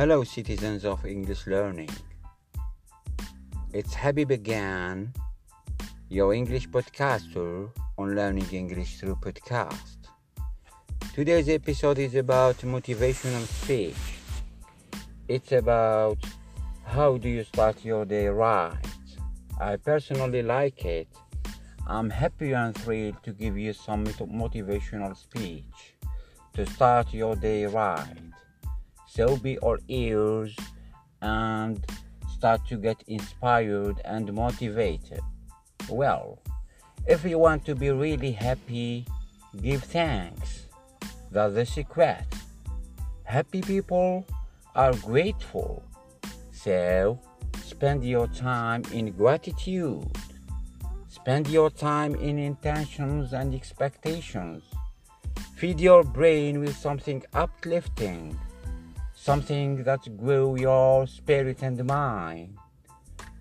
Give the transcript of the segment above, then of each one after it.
Hello, citizens of English learning. It's Happy Began, your English podcaster on learning English through podcast. Today's episode is about motivational speech. It's about how do you start your day right. I personally like it. I'm happy and thrilled to give you some motivational speech to start your day right so be our ears and start to get inspired and motivated. Well, if you want to be really happy, give thanks. That's the secret. Happy people are grateful. So, spend your time in gratitude. Spend your time in intentions and expectations. Feed your brain with something uplifting something that grow your spirit and mind.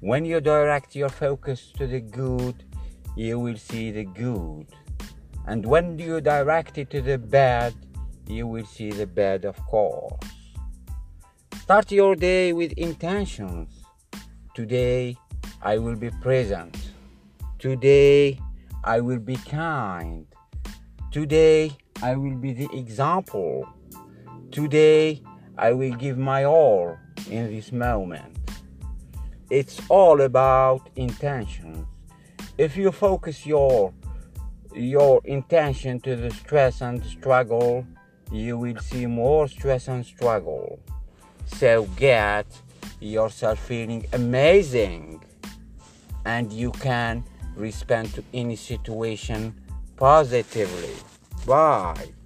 When you direct your focus to the good, you will see the good. And when you direct it to the bad, you will see the bad, of course. Start your day with intentions. Today, I will be present. Today, I will be kind. Today, I will be the example. Today, I will give my all in this moment. It's all about intentions. If you focus your your intention to the stress and struggle, you will see more stress and struggle. So get yourself feeling amazing and you can respond to any situation positively. Bye.